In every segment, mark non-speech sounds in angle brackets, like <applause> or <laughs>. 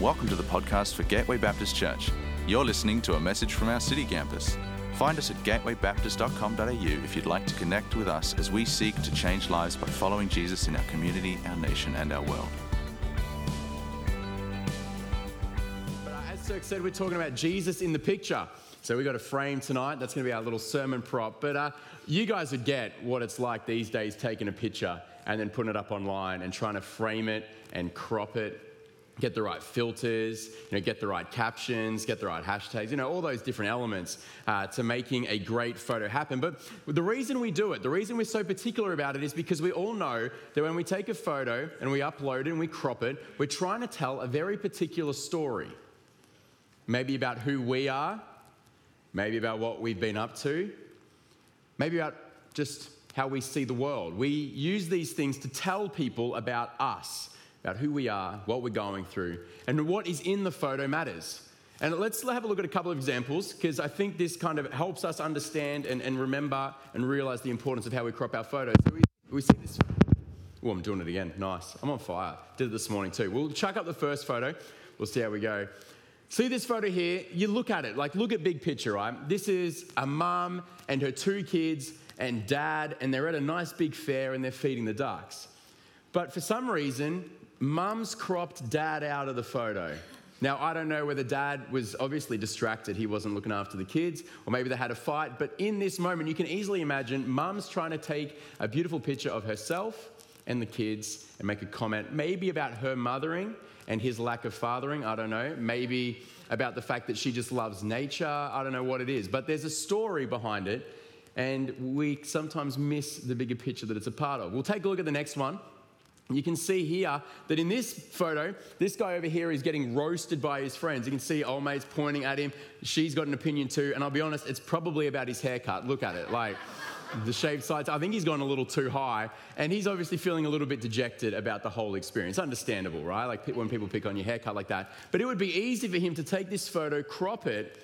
Welcome to the podcast for Gateway Baptist Church. You're listening to a message from our city campus. Find us at gatewaybaptist.com.au if you'd like to connect with us as we seek to change lives by following Jesus in our community, our nation, and our world. Uh, as Cirque said, we're talking about Jesus in the picture. So we've got a frame tonight. That's going to be our little sermon prop. But uh, you guys would get what it's like these days taking a picture and then putting it up online and trying to frame it and crop it get the right filters, you know, get the right captions, get the right hashtags, you know, all those different elements uh, to making a great photo happen. But the reason we do it, the reason we're so particular about it is because we all know that when we take a photo and we upload it and we crop it, we're trying to tell a very particular story. Maybe about who we are, maybe about what we've been up to, maybe about just how we see the world. We use these things to tell people about us about who we are, what we're going through, and what is in the photo matters. And let's have a look at a couple of examples because I think this kind of helps us understand and, and remember and realize the importance of how we crop our photos. So we, we see this. Oh, I'm doing it again. Nice. I'm on fire. Did it this morning too. We'll chuck up the first photo. We'll see how we go. See this photo here? You look at it, like look at big picture, right? This is a mum and her two kids and dad, and they're at a nice big fair and they're feeding the ducks. But for some reason, mum's cropped dad out of the photo. Now, I don't know whether dad was obviously distracted, he wasn't looking after the kids, or maybe they had a fight, but in this moment, you can easily imagine mum's trying to take a beautiful picture of herself and the kids and make a comment, maybe about her mothering and his lack of fathering, I don't know, maybe about the fact that she just loves nature, I don't know what it is, but there's a story behind it, and we sometimes miss the bigger picture that it's a part of. We'll take a look at the next one. You can see here that in this photo, this guy over here is getting roasted by his friends. You can see old mate's pointing at him. She's got an opinion too. And I'll be honest, it's probably about his haircut. Look at it. Like the shaved sides. I think he's gone a little too high. And he's obviously feeling a little bit dejected about the whole experience. Understandable, right? Like when people pick on your haircut like that. But it would be easy for him to take this photo, crop it,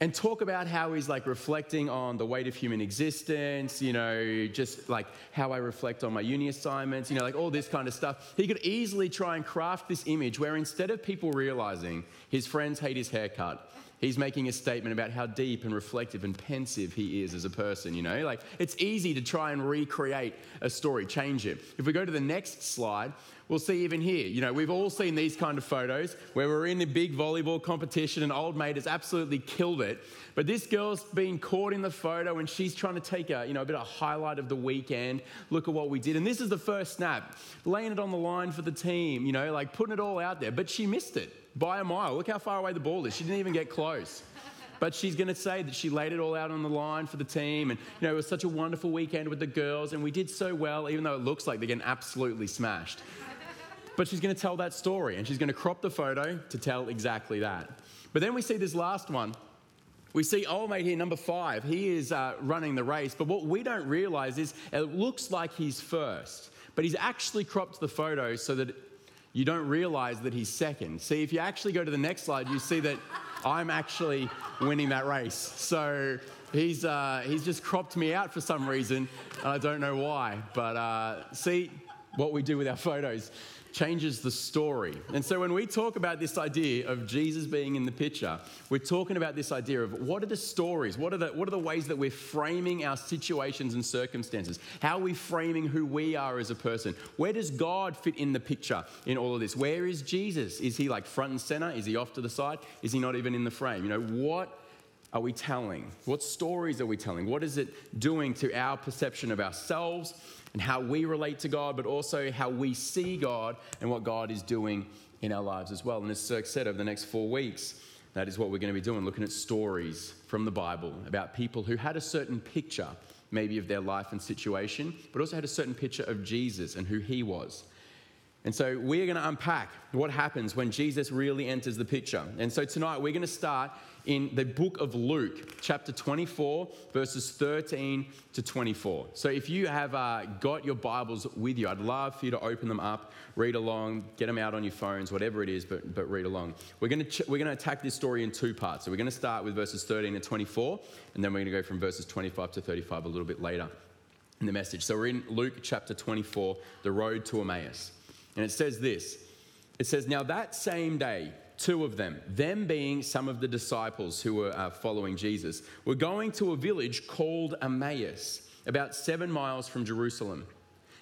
and talk about how he's like reflecting on the weight of human existence, you know, just like how I reflect on my uni assignments, you know, like all this kind of stuff. He could easily try and craft this image where instead of people realizing his friends hate his haircut, he's making a statement about how deep and reflective and pensive he is as a person, you know? Like it's easy to try and recreate a story, change it. If we go to the next slide, we'll see even here. You know, we've all seen these kind of photos where we're in a big volleyball competition and old mate has absolutely killed it. But this girl's being caught in the photo and she's trying to take a, you know, a bit of a highlight of the weekend. Look at what we did. And this is the first snap, laying it on the line for the team, you know, like putting it all out there. But she missed it by a mile. Look how far away the ball is. She didn't even get close. But she's going to say that she laid it all out on the line for the team. And, you know, it was such a wonderful weekend with the girls. And we did so well, even though it looks like they're getting absolutely smashed. But she's going to tell that story and she's going to crop the photo to tell exactly that. But then we see this last one. We see old mate here, number five. He is uh, running the race, but what we don't realize is it looks like he's first, but he's actually cropped the photo so that you don't realize that he's second. See, if you actually go to the next slide, you see that I'm actually winning that race. So he's, uh, he's just cropped me out for some reason, and I don't know why. But uh, see what we do with our photos changes the story. And so when we talk about this idea of Jesus being in the picture, we're talking about this idea of what are the stories? What are the, what are the ways that we're framing our situations and circumstances? How are we framing who we are as a person? Where does God fit in the picture in all of this? Where is Jesus? Is he like front and center? Is he off to the side? Is he not even in the frame? You know, what are we telling? What stories are we telling? What is it doing to our perception of ourselves and how we relate to God, but also how we see God and what God is doing in our lives as well. And as Cirque said, over the next four weeks, that is what we're going to be doing, looking at stories from the Bible about people who had a certain picture, maybe of their life and situation, but also had a certain picture of Jesus and who he was. And so we're going to unpack what happens when Jesus really enters the picture. And so tonight we're going to start in the book of Luke, chapter 24, verses 13 to 24. So if you have uh, got your Bibles with you, I'd love for you to open them up, read along, get them out on your phones, whatever it is, but, but read along. We're going to ch- we're going to attack this story in two parts. So we're going to start with verses 13 to 24, and then we're going to go from verses 25 to 35 a little bit later in the message. So we're in Luke chapter 24, the road to Emmaus. And it says this It says, Now that same day, two of them, them being some of the disciples who were uh, following Jesus, were going to a village called Emmaus, about seven miles from Jerusalem.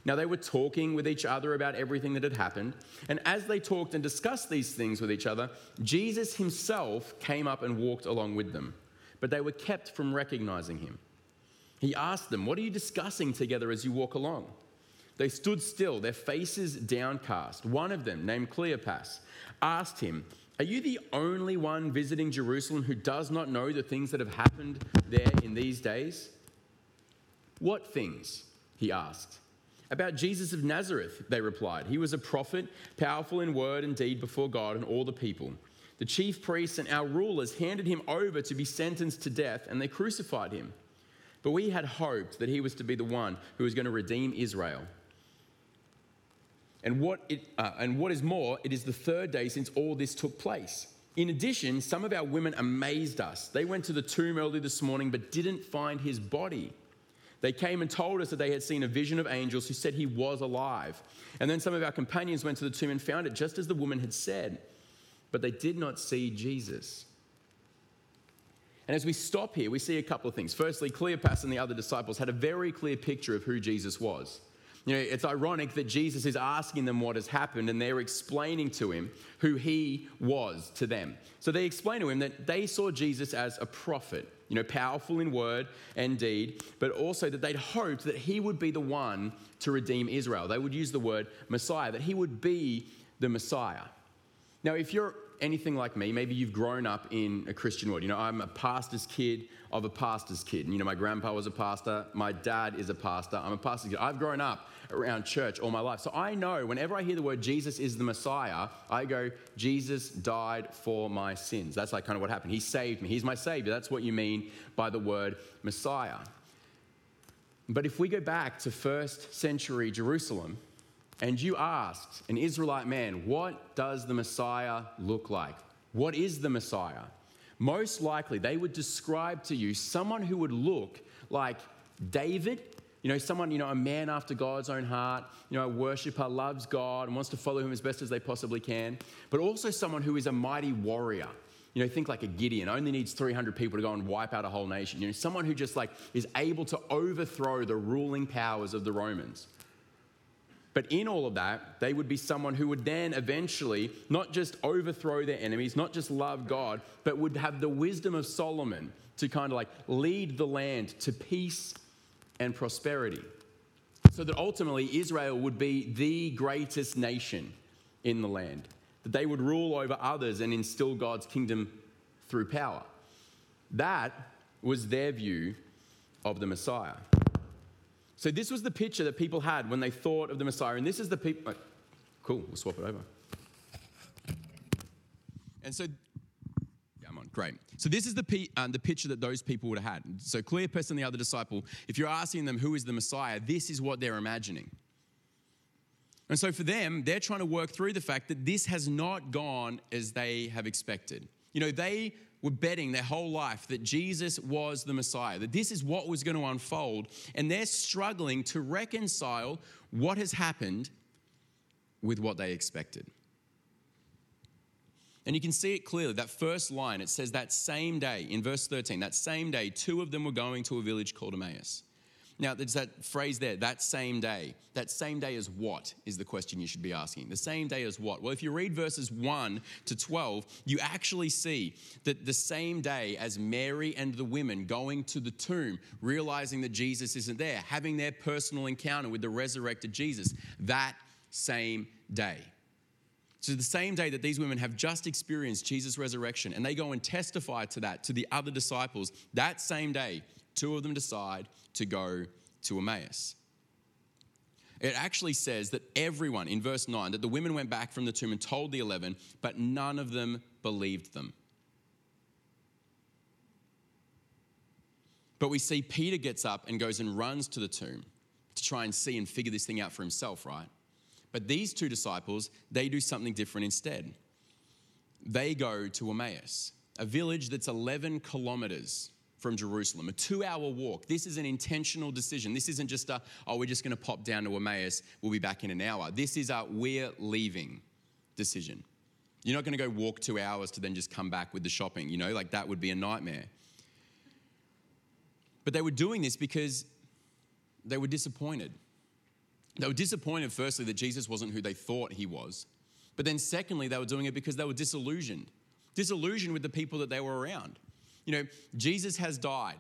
Now they were talking with each other about everything that had happened. And as they talked and discussed these things with each other, Jesus himself came up and walked along with them. But they were kept from recognizing him. He asked them, What are you discussing together as you walk along? They stood still, their faces downcast. One of them, named Cleopas, asked him, Are you the only one visiting Jerusalem who does not know the things that have happened there in these days? What things? He asked. About Jesus of Nazareth, they replied. He was a prophet, powerful in word and deed before God and all the people. The chief priests and our rulers handed him over to be sentenced to death, and they crucified him. But we had hoped that he was to be the one who was going to redeem Israel. And what, it, uh, and what is more, it is the third day since all this took place. In addition, some of our women amazed us. They went to the tomb early this morning but didn't find his body. They came and told us that they had seen a vision of angels who said he was alive. And then some of our companions went to the tomb and found it just as the woman had said, but they did not see Jesus. And as we stop here, we see a couple of things. Firstly, Cleopas and the other disciples had a very clear picture of who Jesus was. You know, it's ironic that Jesus is asking them what has happened and they're explaining to him who he was to them. So they explain to him that they saw Jesus as a prophet, you know, powerful in word and deed, but also that they'd hoped that he would be the one to redeem Israel. They would use the word Messiah, that he would be the Messiah. Now, if you're anything like me, maybe you've grown up in a Christian world. You know, I'm a pastor's kid of a pastor's kid. And, you know, my grandpa was a pastor, my dad is a pastor, I'm a pastor's kid. I've grown up around church all my life. So I know whenever I hear the word Jesus is the Messiah, I go, Jesus died for my sins. That's like kind of what happened. He saved me. He's my Savior. That's what you mean by the word Messiah. But if we go back to first century Jerusalem, and you asked an Israelite man, What does the Messiah look like? What is the Messiah? Most likely, they would describe to you someone who would look like David, you know, someone, you know, a man after God's own heart, you know, a worshiper, loves God and wants to follow him as best as they possibly can, but also someone who is a mighty warrior. You know, think like a Gideon, only needs 300 people to go and wipe out a whole nation. You know, someone who just like is able to overthrow the ruling powers of the Romans. But in all of that, they would be someone who would then eventually not just overthrow their enemies, not just love God, but would have the wisdom of Solomon to kind of like lead the land to peace and prosperity. So that ultimately Israel would be the greatest nation in the land, that they would rule over others and instill God's kingdom through power. That was their view of the Messiah. So this was the picture that people had when they thought of the Messiah. And this is the people. Cool, we'll swap it over. And so, yeah, I'm on. Great. So this is the, um, the picture that those people would have had. So Cleopas and the other disciple, if you're asking them who is the Messiah, this is what they're imagining. And so for them, they're trying to work through the fact that this has not gone as they have expected. You know, they were betting their whole life that Jesus was the Messiah, that this is what was going to unfold, and they're struggling to reconcile what has happened with what they expected. And you can see it clearly. That first line, it says that same day, in verse 13, that same day, two of them were going to a village called Emmaus. Now, there's that phrase there, that same day. That same day as what is the question you should be asking. The same day as what? Well, if you read verses 1 to 12, you actually see that the same day as Mary and the women going to the tomb, realizing that Jesus isn't there, having their personal encounter with the resurrected Jesus, that same day. So, the same day that these women have just experienced Jesus' resurrection, and they go and testify to that to the other disciples, that same day, two of them decide to go to Emmaus. It actually says that everyone, in verse 9, that the women went back from the tomb and told the 11, but none of them believed them. But we see Peter gets up and goes and runs to the tomb to try and see and figure this thing out for himself, right? But these two disciples, they do something different instead. They go to Emmaus, a village that's 11 kilometers from Jerusalem, a two hour walk. This is an intentional decision. This isn't just a, oh, we're just going to pop down to Emmaus, we'll be back in an hour. This is a, we're leaving decision. You're not going to go walk two hours to then just come back with the shopping, you know, like that would be a nightmare. But they were doing this because they were disappointed. They were disappointed, firstly, that Jesus wasn't who they thought he was. But then, secondly, they were doing it because they were disillusioned. Disillusioned with the people that they were around. You know, Jesus has died.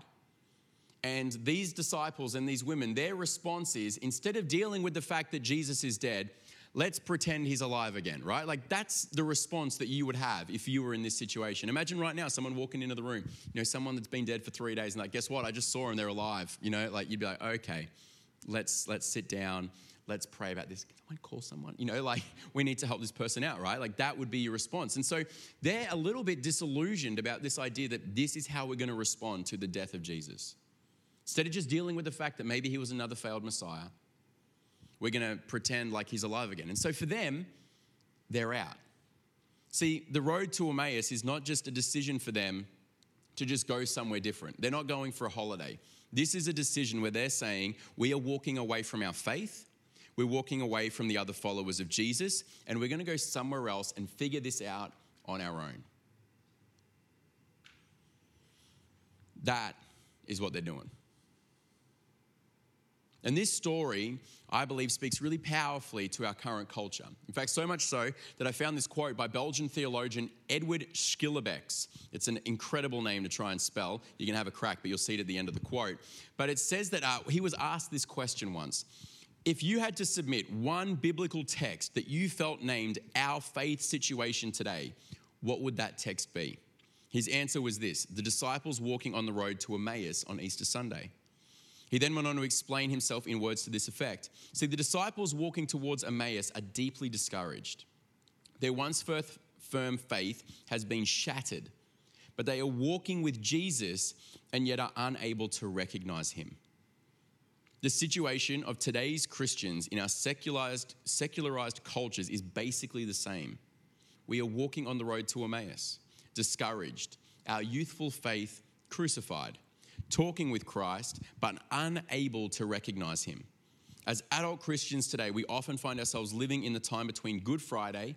And these disciples and these women, their response is instead of dealing with the fact that Jesus is dead, let's pretend he's alive again, right? Like that's the response that you would have if you were in this situation. Imagine right now someone walking into the room, you know, someone that's been dead for three days, and like, guess what? I just saw him, they're alive. You know, like you'd be like, okay, let's let's sit down, let's pray about this. Can someone call someone? You know, like <laughs> we need to help this person out, right? Like that would be your response. And so they're a little bit disillusioned about this idea that this is how we're going to respond to the death of Jesus. Instead of just dealing with the fact that maybe he was another failed Messiah, we're going to pretend like he's alive again. And so for them, they're out. See, the road to Emmaus is not just a decision for them to just go somewhere different. They're not going for a holiday. This is a decision where they're saying, we are walking away from our faith, we're walking away from the other followers of Jesus, and we're going to go somewhere else and figure this out on our own. That is what they're doing. And this story, I believe, speaks really powerfully to our current culture. In fact, so much so that I found this quote by Belgian theologian Edward Schillebeeckx. It's an incredible name to try and spell. You can have a crack, but you'll see it at the end of the quote. But it says that uh, he was asked this question once If you had to submit one biblical text that you felt named our faith situation today, what would that text be? His answer was this the disciples walking on the road to Emmaus on Easter Sunday. He then went on to explain himself in words to this effect. See, the disciples walking towards Emmaus are deeply discouraged. Their once firm faith has been shattered, but they are walking with Jesus and yet are unable to recognize him. The situation of today's Christians in our secularized, secularized cultures is basically the same. We are walking on the road to Emmaus, discouraged, our youthful faith crucified talking with Christ, but unable to recognize him. As adult Christians today, we often find ourselves living in the time between Good Friday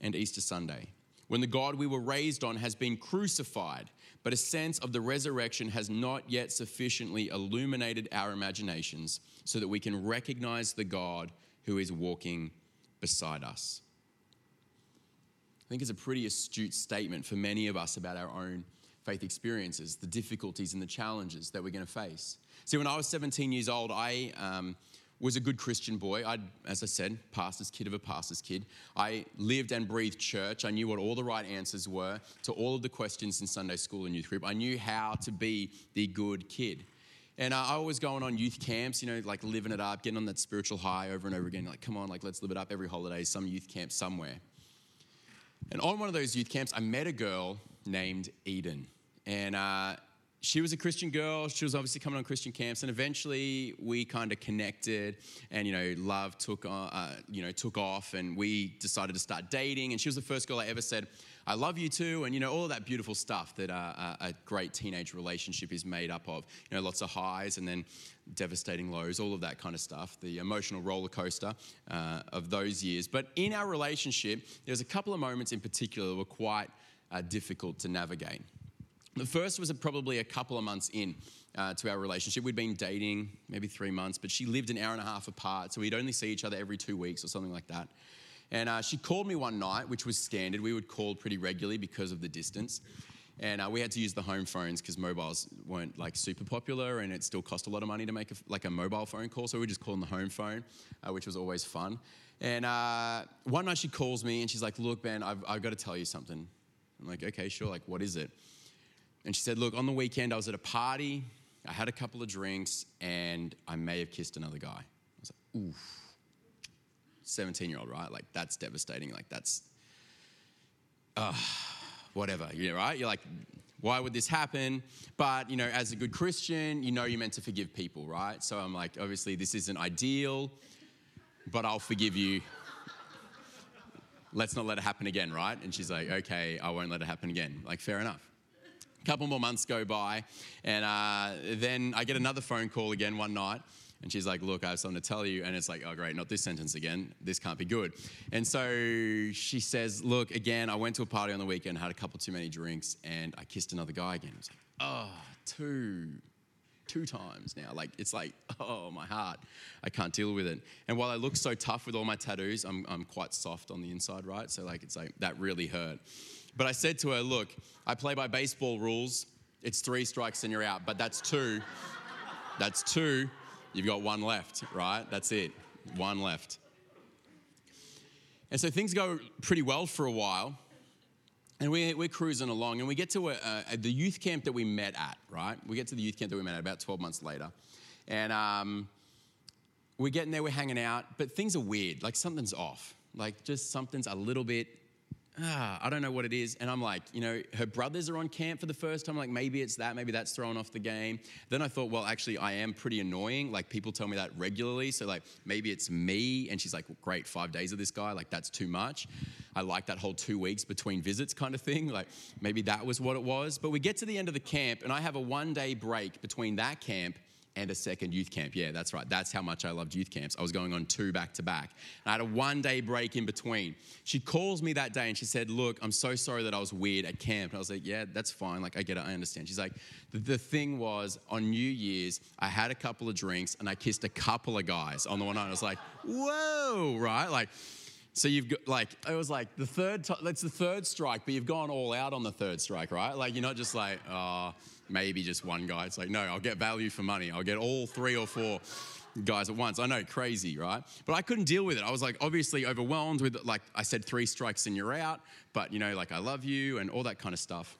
and Easter Sunday, when the God we were raised on has been crucified, but a sense of the resurrection has not yet sufficiently illuminated our imaginations so that we can recognize the God who is walking beside us. I think it's a pretty astute statement for many of us about our own faith experiences, the difficulties and the challenges that we're going to face. See, when I was 17 years old, I um, was a good Christian boy. I, as I said, pastor's kid of a pastor's kid. I lived and breathed church. I knew what all the right answers were to all of the questions in Sunday school and youth group. I knew how to be the good kid. And I was going on youth camps, you know, like living it up, getting on that spiritual high over and over again. Like, come on, like, let's live it up every holiday, some youth camp somewhere. And on one of those youth camps, I met a girl named Eden. And uh, she was a Christian girl. She was obviously coming on Christian camps, and eventually we kind of connected, and you know, love took uh, uh, you know took off, and we decided to start dating. And she was the first girl I ever said, "I love you too," and you know all of that beautiful stuff that uh, a great teenage relationship is made up of. You know, lots of highs and then devastating lows, all of that kind of stuff. The emotional roller coaster uh, of those years. But in our relationship, there was a couple of moments in particular that were quite uh, difficult to navigate. The first was probably a couple of months in uh, to our relationship. We'd been dating maybe three months, but she lived an hour and a half apart, so we'd only see each other every two weeks or something like that. And uh, she called me one night, which was standard. We would call pretty regularly because of the distance. And uh, we had to use the home phones because mobiles weren't like super popular and it still cost a lot of money to make a, like a mobile phone call. So we just called on the home phone, uh, which was always fun. And uh, one night she calls me and she's like, Look, Ben, I've, I've got to tell you something. I'm like, Okay, sure. Like, what is it? And she said, Look, on the weekend I was at a party, I had a couple of drinks, and I may have kissed another guy. I was like, Oof. 17 year old, right? Like, that's devastating. Like, that's, uh, whatever, you know, right? You're like, why would this happen? But, you know, as a good Christian, you know you're meant to forgive people, right? So I'm like, obviously, this isn't ideal, but I'll forgive you. Let's not let it happen again, right? And she's like, okay, I won't let it happen again. Like, fair enough. A couple more months go by, and uh, then I get another phone call again one night. And she's like, Look, I have something to tell you. And it's like, Oh, great, not this sentence again. This can't be good. And so she says, Look, again, I went to a party on the weekend, had a couple too many drinks, and I kissed another guy again. I was like, Oh, two, two times now. Like, it's like, <laughs> oh, my heart. I can't deal with it. And while I look so tough with all my tattoos, I'm, I'm quite soft on the inside, right? So, like, it's like, that really hurt. But I said to her, Look, I play by baseball rules. It's three strikes and you're out, but that's two. That's two. You've got one left, right? That's it. One left. And so things go pretty well for a while. And we're, we're cruising along, and we get to a, a, the youth camp that we met at, right? We get to the youth camp that we met at about 12 months later. And um, we're getting there, we're hanging out, but things are weird. Like something's off. Like just something's a little bit ah, I don't know what it is. And I'm like, you know, her brothers are on camp for the first time. Like, maybe it's that, maybe that's thrown off the game. Then I thought, well, actually, I am pretty annoying. Like, people tell me that regularly. So, like, maybe it's me. And she's like, well, great, five days of this guy. Like, that's too much. I like that whole two weeks between visits kind of thing. Like, maybe that was what it was. But we get to the end of the camp, and I have a one day break between that camp and a second youth camp. Yeah, that's right. That's how much I loved youth camps. I was going on two back to back. I had a one day break in between. She calls me that day and she said, Look, I'm so sorry that I was weird at camp. And I was like, Yeah, that's fine. Like, I get it. I understand. She's like, The thing was, on New Year's, I had a couple of drinks and I kissed a couple of guys on the one night. I was like, Whoa, right? Like, so you've got like it was like the third. that's the third strike, but you've gone all out on the third strike, right? Like you're not just like, oh, maybe just one guy. It's like, no, I'll get value for money. I'll get all three or four guys at once. I know, crazy, right? But I couldn't deal with it. I was like, obviously overwhelmed with, like, I said, three strikes and you're out, but, you know, like, I love you and all that kind of stuff.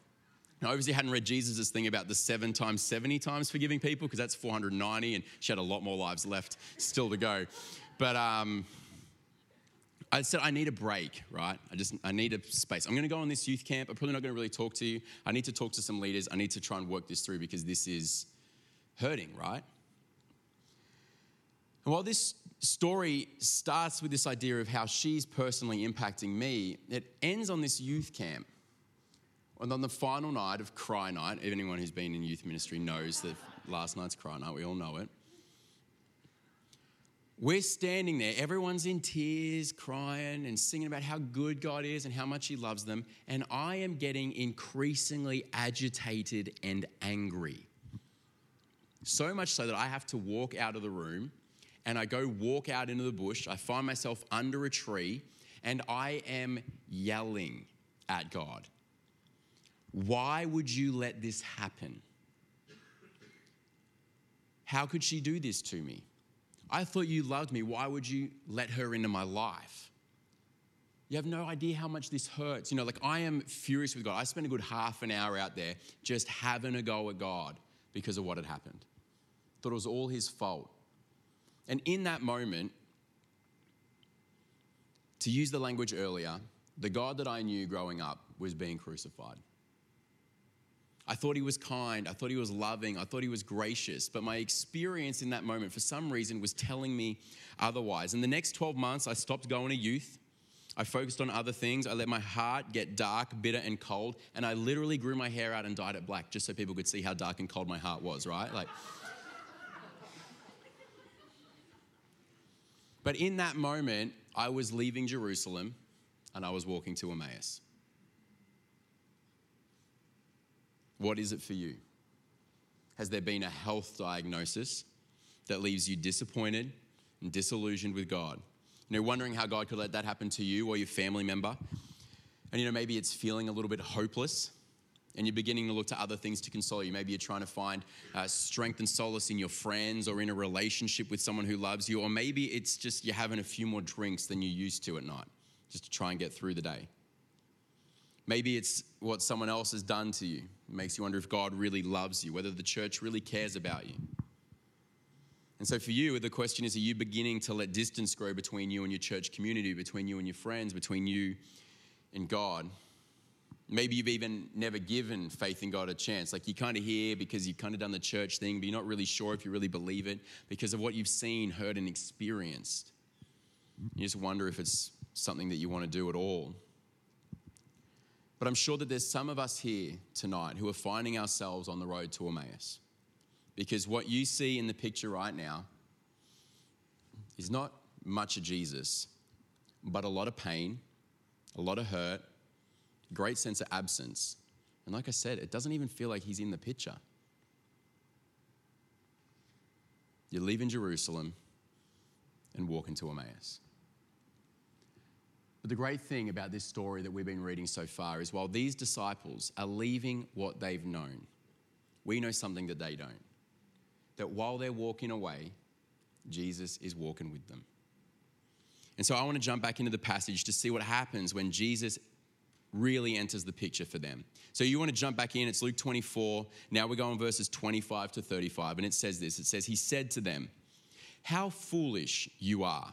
Now, obviously hadn't read Jesus' thing about the seven times 70 times forgiving people because that's 490 and she had a lot more lives left still to go. But, um, I said, I need a break, right? I just, I need a space. I'm going to go on this youth camp. I'm probably not going to really talk to you. I need to talk to some leaders. I need to try and work this through because this is hurting, right? And while this story starts with this idea of how she's personally impacting me, it ends on this youth camp. And on the final night of Cry Night, If anyone who's been in youth ministry knows that last night's Cry Night, we all know it. We're standing there, everyone's in tears, crying and singing about how good God is and how much He loves them. And I am getting increasingly agitated and angry. So much so that I have to walk out of the room and I go walk out into the bush. I find myself under a tree and I am yelling at God. Why would you let this happen? How could she do this to me? I thought you loved me. Why would you let her into my life? You have no idea how much this hurts. You know, like I am furious with God. I spent a good half an hour out there just having a go at God because of what had happened. Thought it was all his fault. And in that moment, to use the language earlier, the God that I knew growing up was being crucified. I thought he was kind. I thought he was loving. I thought he was gracious. But my experience in that moment, for some reason, was telling me otherwise. In the next 12 months, I stopped going to youth. I focused on other things. I let my heart get dark, bitter, and cold. And I literally grew my hair out and dyed it black just so people could see how dark and cold my heart was, right? Like. <laughs> but in that moment, I was leaving Jerusalem and I was walking to Emmaus. What is it for you? Has there been a health diagnosis that leaves you disappointed and disillusioned with God? You know, wondering how God could let that happen to you or your family member. And you know, maybe it's feeling a little bit hopeless and you're beginning to look to other things to console you. Maybe you're trying to find uh, strength and solace in your friends or in a relationship with someone who loves you. Or maybe it's just you're having a few more drinks than you used to at night just to try and get through the day. Maybe it's what someone else has done to you. It makes you wonder if God really loves you, whether the church really cares about you. And so for you, the question is are you beginning to let distance grow between you and your church community, between you and your friends, between you and God? Maybe you've even never given faith in God a chance. Like you kind of hear because you've kind of done the church thing, but you're not really sure if you really believe it because of what you've seen, heard, and experienced. You just wonder if it's something that you want to do at all. But I'm sure that there's some of us here tonight who are finding ourselves on the road to Emmaus. Because what you see in the picture right now is not much of Jesus, but a lot of pain, a lot of hurt, great sense of absence. And like I said, it doesn't even feel like he's in the picture. You leave in Jerusalem and walk into Emmaus. But the great thing about this story that we've been reading so far is while these disciples are leaving what they've known, we know something that they don't. That while they're walking away, Jesus is walking with them. And so I want to jump back into the passage to see what happens when Jesus really enters the picture for them. So you want to jump back in, it's Luke 24. Now we're going verses 25 to 35, and it says this It says, He said to them, How foolish you are,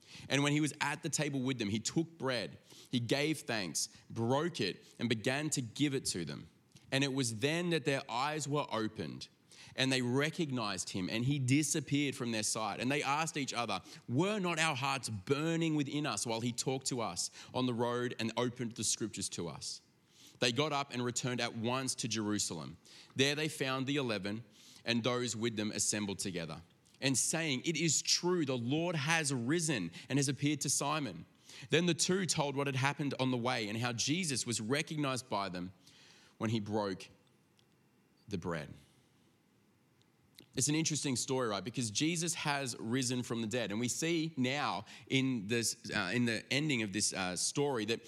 And when he was at the table with them, he took bread, he gave thanks, broke it, and began to give it to them. And it was then that their eyes were opened and they recognized him and he disappeared from their sight. And they asked each other, Were not our hearts burning within us while he talked to us on the road and opened the scriptures to us? They got up and returned at once to Jerusalem. There they found the eleven and those with them assembled together, and saying, It is true, the Lord has risen and has appeared to Simon. Then the two told what had happened on the way and how Jesus was recognized by them when he broke the bread. It's an interesting story, right? Because Jesus has risen from the dead. And we see now in, this, uh, in the ending of this uh, story that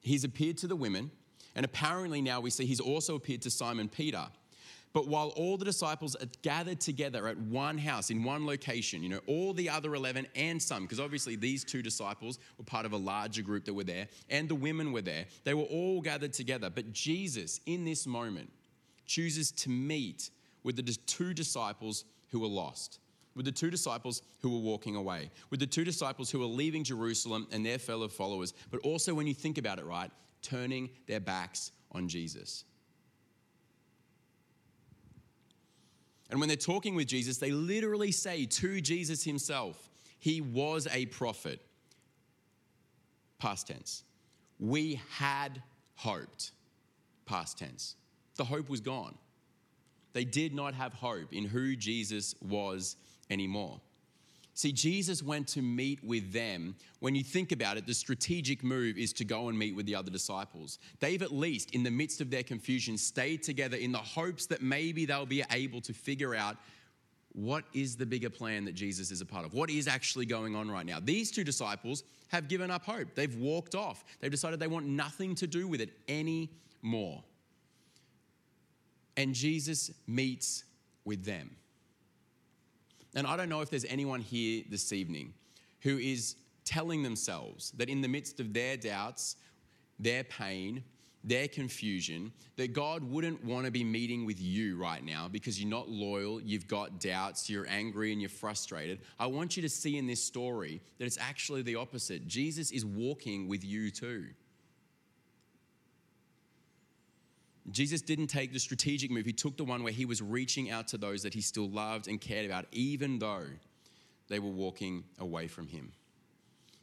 he's appeared to the women. And apparently now we see he's also appeared to Simon Peter. But while all the disciples are gathered together at one house in one location, you know, all the other 11 and some, because obviously these two disciples were part of a larger group that were there, and the women were there, they were all gathered together. But Jesus, in this moment, chooses to meet with the two disciples who were lost, with the two disciples who were walking away, with the two disciples who were leaving Jerusalem and their fellow followers, but also when you think about it, right, turning their backs on Jesus. And when they're talking with Jesus, they literally say to Jesus himself, He was a prophet. Past tense. We had hoped. Past tense. The hope was gone. They did not have hope in who Jesus was anymore. See, Jesus went to meet with them. When you think about it, the strategic move is to go and meet with the other disciples. They've at least, in the midst of their confusion, stayed together in the hopes that maybe they'll be able to figure out what is the bigger plan that Jesus is a part of? What is actually going on right now? These two disciples have given up hope. They've walked off. They've decided they want nothing to do with it anymore and Jesus meets with them. And I don't know if there's anyone here this evening who is telling themselves that in the midst of their doubts, their pain, their confusion, that God wouldn't want to be meeting with you right now because you're not loyal, you've got doubts, you're angry, and you're frustrated. I want you to see in this story that it's actually the opposite. Jesus is walking with you too. Jesus didn't take the strategic move. He took the one where he was reaching out to those that he still loved and cared about, even though they were walking away from him.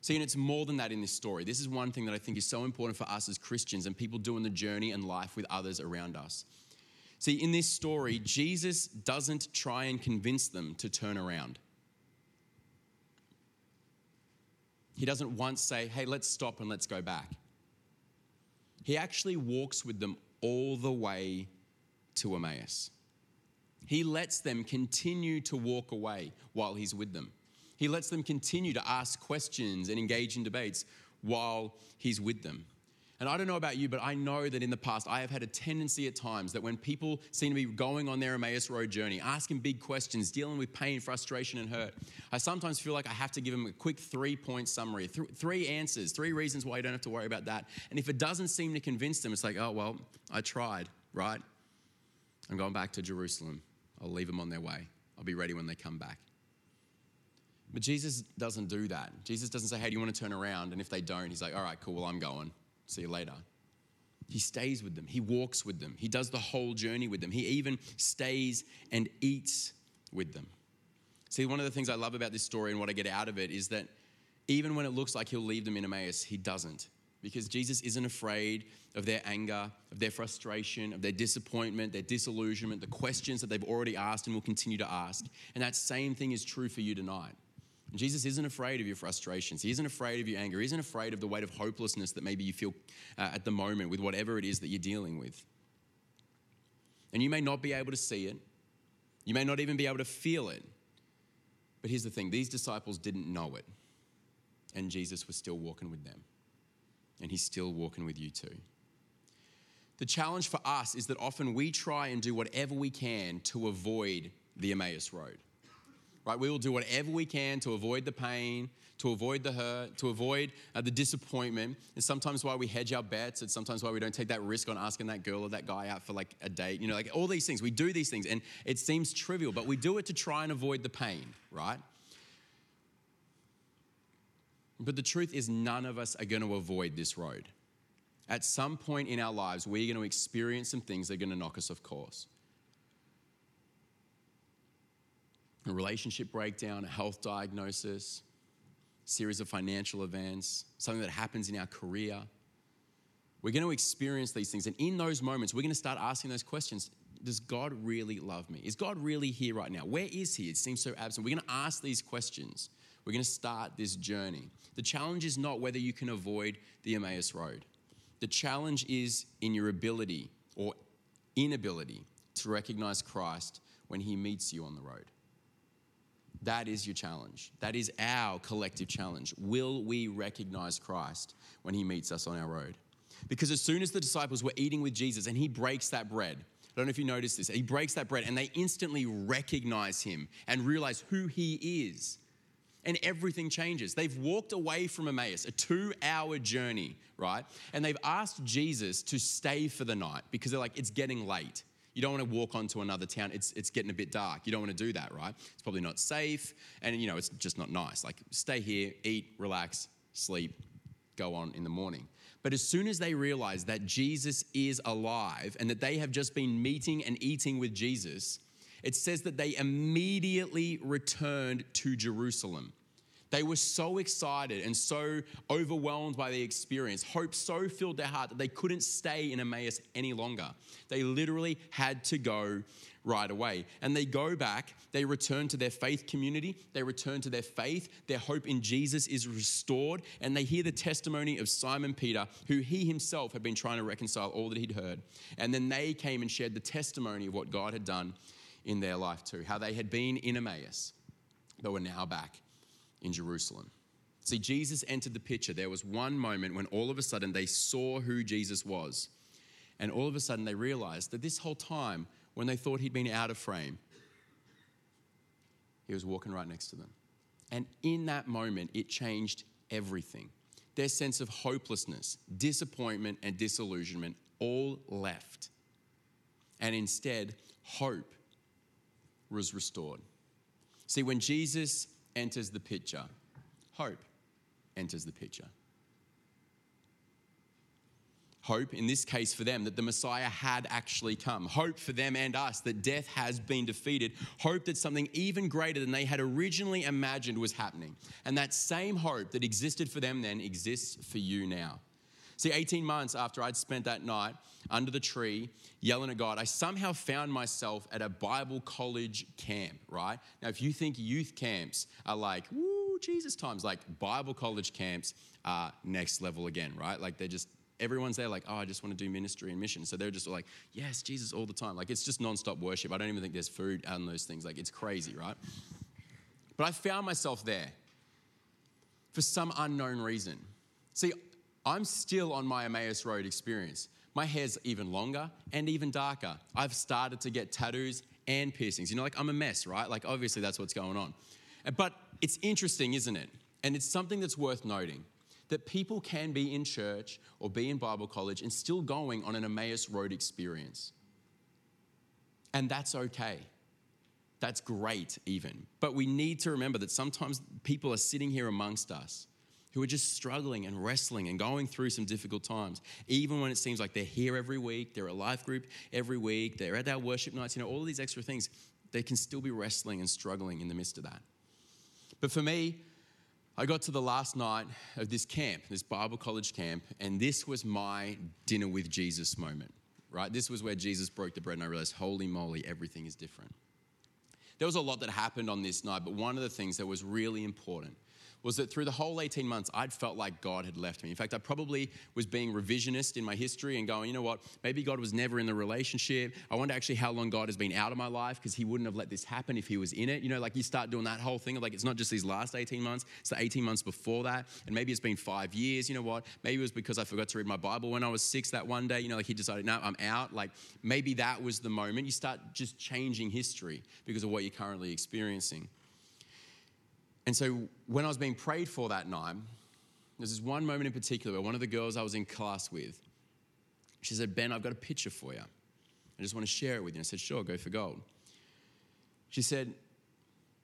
See, and it's more than that in this story. This is one thing that I think is so important for us as Christians and people doing the journey and life with others around us. See, in this story, Jesus doesn't try and convince them to turn around. He doesn't once say, hey, let's stop and let's go back. He actually walks with them all the way to Emmaus. He lets them continue to walk away while he's with them. He lets them continue to ask questions and engage in debates while he's with them. And I don't know about you, but I know that in the past I have had a tendency at times that when people seem to be going on their Emmaus Road journey, asking big questions, dealing with pain, frustration, and hurt, I sometimes feel like I have to give them a quick three point summary, th- three answers, three reasons why you don't have to worry about that. And if it doesn't seem to convince them, it's like, oh, well, I tried, right? I'm going back to Jerusalem. I'll leave them on their way. I'll be ready when they come back. But Jesus doesn't do that. Jesus doesn't say, hey, do you want to turn around? And if they don't, he's like, all right, cool, well, I'm going. See you later. He stays with them, he walks with them, he does the whole journey with them. He even stays and eats with them. See, one of the things I love about this story and what I get out of it is that even when it looks like he'll leave them in Emmaus, he doesn't. Because Jesus isn't afraid of their anger, of their frustration, of their disappointment, their disillusionment, the questions that they've already asked and will continue to ask. And that same thing is true for you tonight. Jesus isn't afraid of your frustrations. He isn't afraid of your anger. He isn't afraid of the weight of hopelessness that maybe you feel uh, at the moment with whatever it is that you're dealing with. And you may not be able to see it, you may not even be able to feel it. But here's the thing these disciples didn't know it, and Jesus was still walking with them. And he's still walking with you too. The challenge for us is that often we try and do whatever we can to avoid the Emmaus Road right? We will do whatever we can to avoid the pain, to avoid the hurt, to avoid uh, the disappointment. It's sometimes why we hedge our bets. It's sometimes why we don't take that risk on asking that girl or that guy out for like a date. You know, like all these things. We do these things and it seems trivial, but we do it to try and avoid the pain, right? But the truth is, none of us are going to avoid this road. At some point in our lives, we're going to experience some things that are going to knock us off course. A relationship breakdown, a health diagnosis, series of financial events, something that happens in our career. We're going to experience these things. And in those moments, we're going to start asking those questions Does God really love me? Is God really here right now? Where is He? It seems so absent. We're going to ask these questions. We're going to start this journey. The challenge is not whether you can avoid the Emmaus Road, the challenge is in your ability or inability to recognize Christ when He meets you on the road. That is your challenge. That is our collective challenge. Will we recognize Christ when he meets us on our road? Because as soon as the disciples were eating with Jesus and he breaks that bread, I don't know if you noticed this, he breaks that bread and they instantly recognize him and realize who he is. And everything changes. They've walked away from Emmaus, a two hour journey, right? And they've asked Jesus to stay for the night because they're like, it's getting late. You don't want to walk onto another town. It's, it's getting a bit dark. You don't want to do that, right? It's probably not safe. And, you know, it's just not nice. Like, stay here, eat, relax, sleep, go on in the morning. But as soon as they realize that Jesus is alive and that they have just been meeting and eating with Jesus, it says that they immediately returned to Jerusalem. They were so excited and so overwhelmed by the experience. Hope so filled their heart that they couldn't stay in Emmaus any longer. They literally had to go right away. And they go back, they return to their faith community, they return to their faith, their hope in Jesus is restored, and they hear the testimony of Simon Peter, who he himself had been trying to reconcile all that he'd heard. And then they came and shared the testimony of what God had done in their life too, how they had been in Emmaus, but were now back in Jerusalem. See, Jesus entered the picture. There was one moment when all of a sudden they saw who Jesus was. And all of a sudden they realized that this whole time, when they thought he'd been out of frame, he was walking right next to them. And in that moment, it changed everything. Their sense of hopelessness, disappointment, and disillusionment all left. And instead, hope was restored. See, when Jesus enters the picture. Hope enters the picture. Hope, in this case for them, that the Messiah had actually come. Hope for them and us that death has been defeated. Hope that something even greater than they had originally imagined was happening. And that same hope that existed for them then exists for you now. See, 18 months after I'd spent that night under the tree yelling at God, I somehow found myself at a Bible college camp, right? Now, if you think youth camps are like, woo, Jesus times, like Bible college camps are next level again, right? Like they're just, everyone's there like, oh, I just want to do ministry and mission. So they're just like, yes, Jesus all the time. Like it's just nonstop worship. I don't even think there's food on those things. Like it's crazy, right? But I found myself there for some unknown reason. See, I'm still on my Emmaus Road experience. My hair's even longer and even darker. I've started to get tattoos and piercings. You know, like I'm a mess, right? Like, obviously, that's what's going on. Uh, but it's interesting, isn't it? And it's something that's worth noting that people can be in church or be in Bible college and still going on an Emmaus Road experience. And that's okay. That's great, even. But we need to remember that sometimes people are sitting here amongst us who are just struggling and wrestling and going through some difficult times, even when it seems like they're here every week, they're a life group every week, they're at our worship nights, you know, all of these extra things, they can still be wrestling and struggling in the midst of that. But for me, I got to the last night of this camp, this Bible college camp, and this was my dinner with Jesus moment, right? This was where Jesus broke the bread, and I realized, holy moly, everything is different. There was a lot that happened on this night, but one of the things that was really important was that through the whole 18 months, I'd felt like God had left me. In fact, I probably was being revisionist in my history and going, you know what, maybe God was never in the relationship. I wonder actually how long God has been out of my life because he wouldn't have let this happen if he was in it. You know, like you start doing that whole thing of like, it's not just these last 18 months, it's the 18 months before that. And maybe it's been five years. You know what, maybe it was because I forgot to read my Bible when I was six that one day. You know, like he decided, no, I'm out. Like maybe that was the moment. You start just changing history because of what you're currently experiencing. And so when I was being prayed for that night, there's this one moment in particular where one of the girls I was in class with, she said, Ben, I've got a picture for you. I just want to share it with you. I said, sure, go for gold. She said,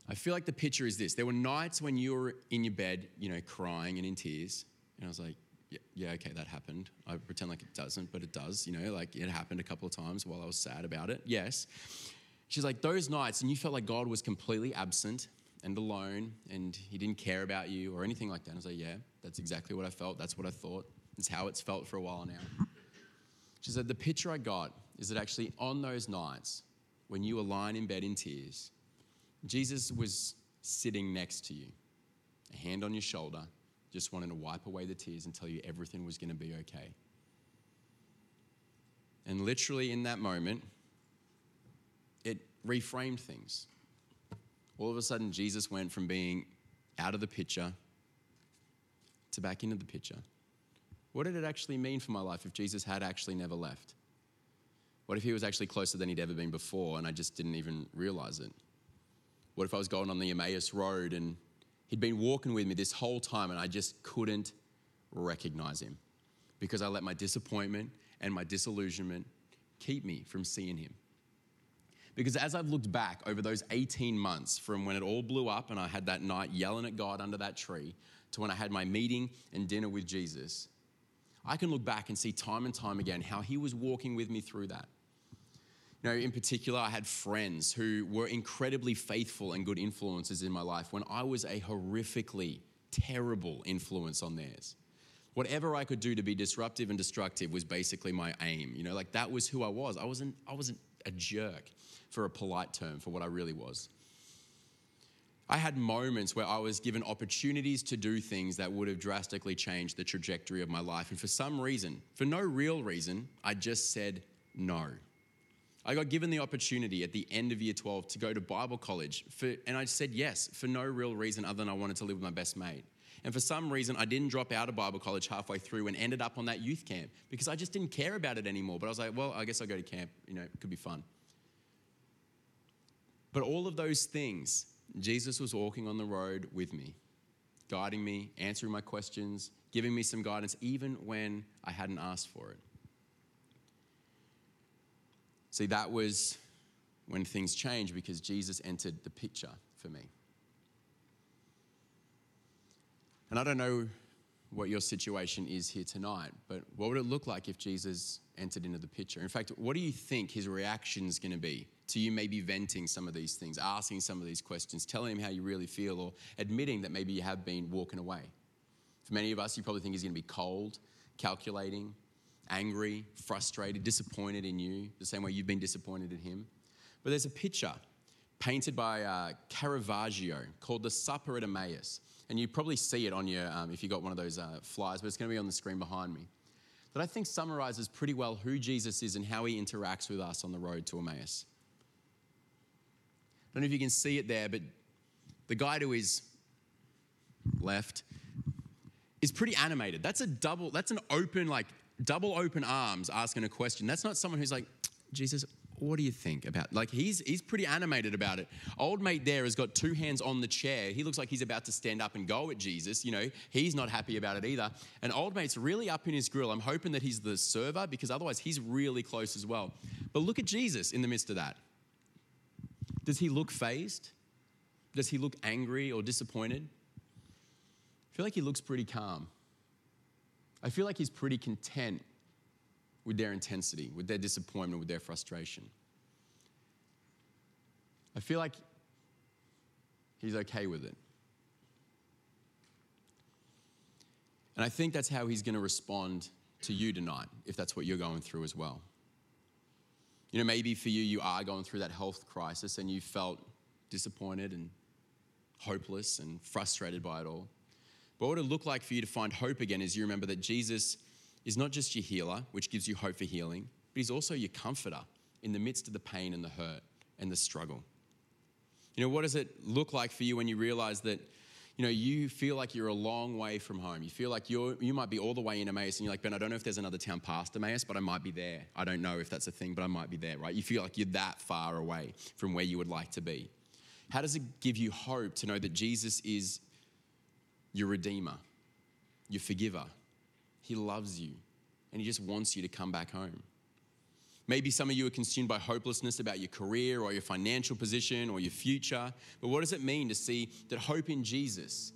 I feel like the picture is this. There were nights when you were in your bed, you know, crying and in tears. And I was like, yeah, yeah, okay, that happened. I pretend like it doesn't, but it does, you know, like it happened a couple of times while I was sad about it. Yes. She's like, those nights, and you felt like God was completely absent and alone and he didn't care about you or anything like that. I was like, yeah, that's exactly what I felt. That's what I thought. It's how it's felt for a while now. She said, the picture I got is that actually on those nights when you were lying in bed in tears, Jesus was sitting next to you, a hand on your shoulder, just wanting to wipe away the tears and tell you everything was going to be okay. And literally in that moment, it reframed things all of a sudden Jesus went from being out of the picture to back into the picture. What did it actually mean for my life if Jesus had actually never left? What if he was actually closer than he'd ever been before and I just didn't even realize it? What if I was going on the Emmaus Road and he'd been walking with me this whole time and I just couldn't recognize him because I let my disappointment and my disillusionment keep me from seeing him? Because as I've looked back over those 18 months from when it all blew up and I had that night yelling at God under that tree to when I had my meeting and dinner with Jesus, I can look back and see time and time again how He was walking with me through that. You know, in particular, I had friends who were incredibly faithful and good influences in my life when I was a horrifically terrible influence on theirs. Whatever I could do to be disruptive and destructive was basically my aim. You know, like that was who I was. I wasn't, I wasn't a jerk for a polite term for what I really was. I had moments where I was given opportunities to do things that would have drastically changed the trajectory of my life. And for some reason, for no real reason, I just said no. I got given the opportunity at the end of year 12 to go to Bible college, for, and I said yes for no real reason other than I wanted to live with my best mate. And for some reason, I didn't drop out of Bible college halfway through and ended up on that youth camp because I just didn't care about it anymore. But I was like, well, I guess I'll go to camp. You know, it could be fun. But all of those things, Jesus was walking on the road with me, guiding me, answering my questions, giving me some guidance, even when I hadn't asked for it. See, that was when things changed because Jesus entered the picture for me. And I don't know what your situation is here tonight, but what would it look like if Jesus entered into the picture? In fact, what do you think his reaction is going to be to you maybe venting some of these things, asking some of these questions, telling him how you really feel, or admitting that maybe you have been walking away? For many of us, you probably think he's going to be cold, calculating, angry, frustrated, disappointed in you, the same way you've been disappointed in him. But there's a picture painted by uh, Caravaggio called The Supper at Emmaus and you probably see it on your, um, if you got one of those uh, but it's going to be on the screen behind me, that I think summarizes pretty well who Jesus is and how he interacts with us on the road to Emmaus. I don't know if you can see it there, but the guy to his left is pretty animated. That's a double, that's an open, like double open arms asking a question. That's not someone who's like, Jesus, what do you think about like he's he's pretty animated about it. Old mate there has got two hands on the chair. He looks like he's about to stand up and go at jesus you know? He's not happy about it either. And old mate's really up in his grill. I'm hoping that he's the server because otherwise he's really close as well. But look at jesus in the midst of that. Does he look fazed? Does he look angry or disappointed? I feel like he looks pretty calm. I feel like he's pretty content with their intensity, with their disappointment, with their frustration. I feel like he's okay with it. And I think that's how he's going to respond to you tonight, if that's what you're going through as well. You know, maybe for you, you are going through that health crisis and you felt disappointed and hopeless and frustrated by it all. But what it look like for you to find hope again is you remember that Jesus is not just your healer, which gives you hope for healing, but he's also your comforter in the midst of the pain and the hurt and the struggle. You know, what does it look like for you when you realize that you know, you feel like you're a long way from home. You feel like you're, you might be all the way in Emmaus, and you're like, Ben, I don't know if there's another town past Emmaus, but I might be there. I don't know if that's a thing, but I might be there, right? You feel like you're that far away from where you would like to be. How does it give you hope to know that Jesus is your Redeemer, your forgiver? He loves you, and He just wants you to come back home. Maybe some of you are consumed by hopelessness about your career or your financial position or your future. But what does it mean to see that hope in Jesus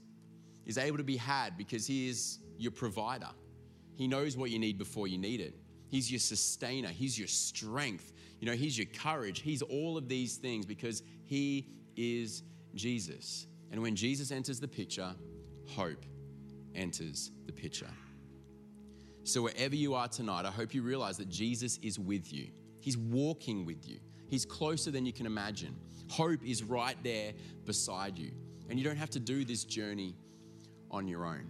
is able to be had because He is your provider? He knows what you need before you need it. He's your sustainer, He's your strength, you know, He's your courage. He's all of these things because He is Jesus. And when Jesus enters the picture, hope enters the picture. So, wherever you are tonight, I hope you realize that Jesus is with you. He's walking with you, He's closer than you can imagine. Hope is right there beside you. And you don't have to do this journey on your own.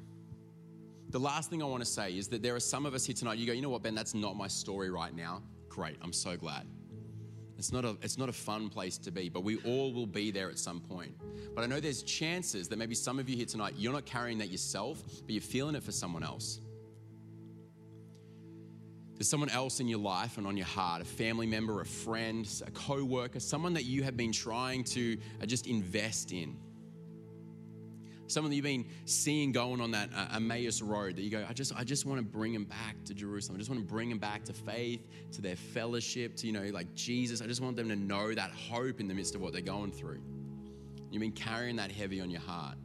The last thing I want to say is that there are some of us here tonight, you go, you know what, Ben, that's not my story right now. Great, I'm so glad. It's not, a, it's not a fun place to be, but we all will be there at some point. But I know there's chances that maybe some of you here tonight, you're not carrying that yourself, but you're feeling it for someone else. There's someone else in your life and on your heart, a family member, a friend, a co worker, someone that you have been trying to uh, just invest in. Someone that you've been seeing going on that uh, Emmaus road that you go, I just, I just want to bring them back to Jerusalem. I just want to bring them back to faith, to their fellowship, to, you know, like Jesus. I just want them to know that hope in the midst of what they're going through. You've been carrying that heavy on your heart.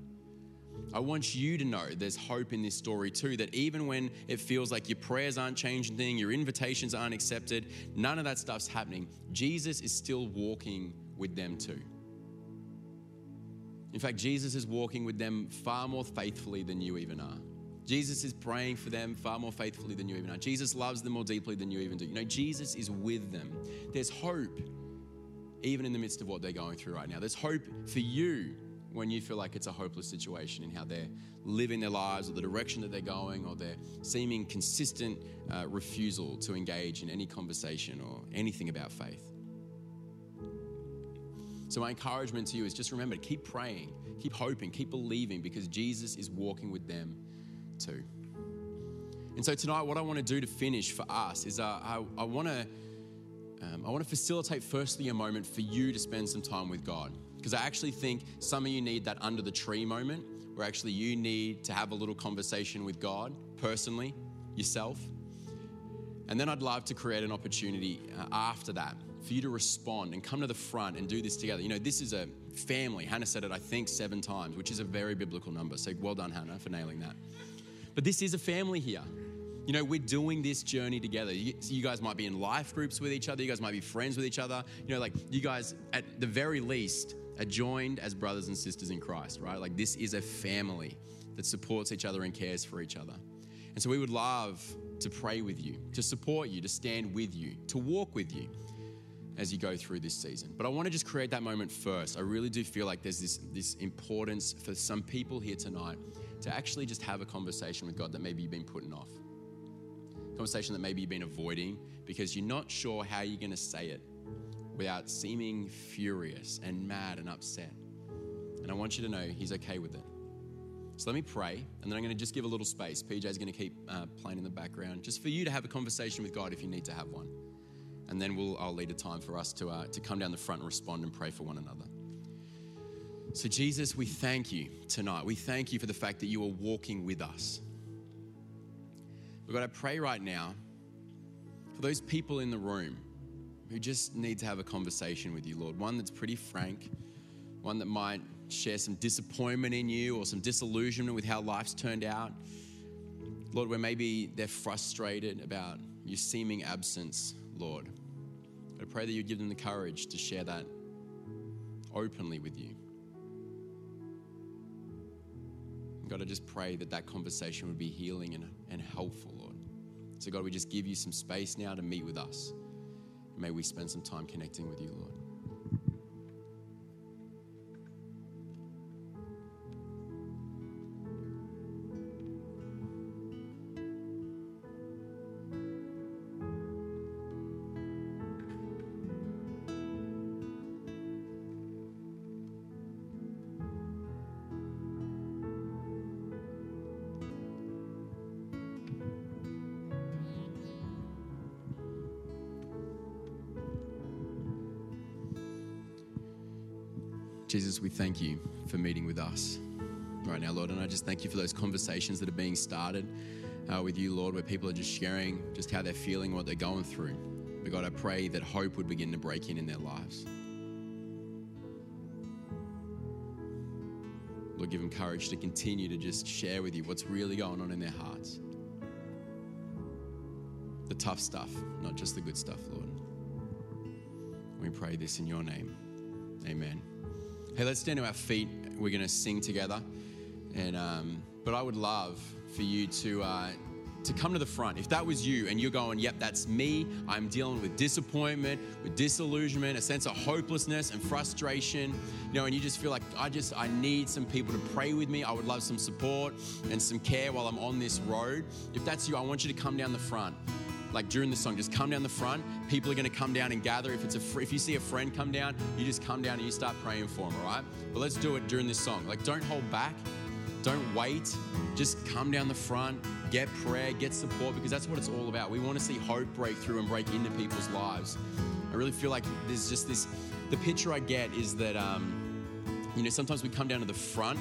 I want you to know there's hope in this story too, that even when it feels like your prayers aren't changing thing, your invitations aren't accepted, none of that stuff's happening, Jesus is still walking with them too. In fact, Jesus is walking with them far more faithfully than you even are. Jesus is praying for them far more faithfully than you even are. Jesus loves them more deeply than you even do. You know, Jesus is with them. There's hope even in the midst of what they're going through right now. There's hope for you when you feel like it's a hopeless situation in how they're living their lives or the direction that they're going or their seeming consistent uh, refusal to engage in any conversation or anything about faith. So, my encouragement to you is just remember to keep praying, keep hoping, keep believing because Jesus is walking with them too. And so, tonight, what I want to do to finish for us is uh, I, I want to. Um, I want to facilitate firstly a moment for you to spend some time with God. Because I actually think some of you need that under the tree moment where actually you need to have a little conversation with God personally, yourself. And then I'd love to create an opportunity uh, after that for you to respond and come to the front and do this together. You know, this is a family. Hannah said it, I think, seven times, which is a very biblical number. So well done, Hannah, for nailing that. But this is a family here. You know, we're doing this journey together. You, you, guys might be in life groups with each other. You guys might be friends with each other. You know, like you guys, at the very least, are joined as brothers and sisters in Christ, right? Like this is a family that supports each other and cares for each other. And so we would love to pray with you, to support you, to stand with you, to walk with you as you go through this season. But I want to just create that moment first. I really do feel like there's this, this importance for some people here tonight to actually just have a conversation with God that maybe you've been putting off. Conversation that maybe you've been avoiding because you're not sure how you're going to say it without seeming furious and mad and upset. And I want you to know He's okay with it. So let me pray, and then I'm going to just give a little space. PJ's going to keep uh, playing in the background, just for you to have a conversation with God if you need to have one. And then we'll, I'll lead a time for us to, uh, to come down the front and respond and pray for one another. So, Jesus, we thank you tonight. We thank you for the fact that you are walking with us. But God, I pray right now for those people in the room who just need to have a conversation with you, Lord. One that's pretty frank, one that might share some disappointment in you or some disillusionment with how life's turned out. Lord, where maybe they're frustrated about your seeming absence, Lord. I pray that you give them the courage to share that openly with you. God, I just pray that that conversation would be healing and, and helpful, Lord. So, God, we just give you some space now to meet with us. May we spend some time connecting with you, Lord. Thank you for meeting with us right now, Lord. And I just thank you for those conversations that are being started uh, with you, Lord, where people are just sharing just how they're feeling, what they're going through. But God, I pray that hope would begin to break in in their lives. Lord, give them courage to continue to just share with you what's really going on in their hearts. The tough stuff, not just the good stuff, Lord. We pray this in your name. Amen. Hey, let's stand to our feet. We're going to sing together. And um, but I would love for you to uh, to come to the front. If that was you and you're going, "Yep, that's me. I'm dealing with disappointment, with disillusionment, a sense of hopelessness and frustration." You know, and you just feel like I just I need some people to pray with me. I would love some support and some care while I'm on this road. If that's you, I want you to come down the front like during the song, just come down the front. People are going to come down and gather. If it's a fr- if you see a friend come down, you just come down and you start praying for them. All right. But let's do it during this song. Like, don't hold back. Don't wait. Just come down the front, get prayer, get support, because that's what it's all about. We want to see hope break through and break into people's lives. I really feel like there's just this. The picture I get is that, um, you know, sometimes we come down to the front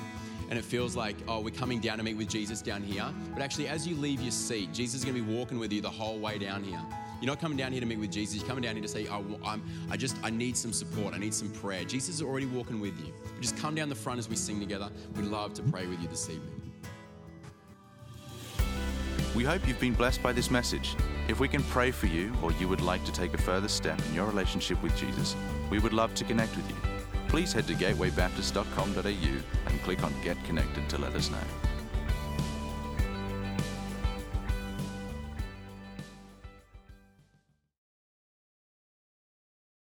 and it feels like, oh, we're coming down to meet with Jesus down here. But actually, as you leave your seat, Jesus is going to be walking with you the whole way down here. You're not coming down here to meet with Jesus. You're coming down here to say, oh, I'm, I just, I need some support. I need some prayer. Jesus is already walking with you. Just come down the front as we sing together. We'd love to pray with you this evening. We hope you've been blessed by this message. If we can pray for you or you would like to take a further step in your relationship with Jesus, we would love to connect with you please head to gatewaybaptist.com.au and click on Get Connected to let us know.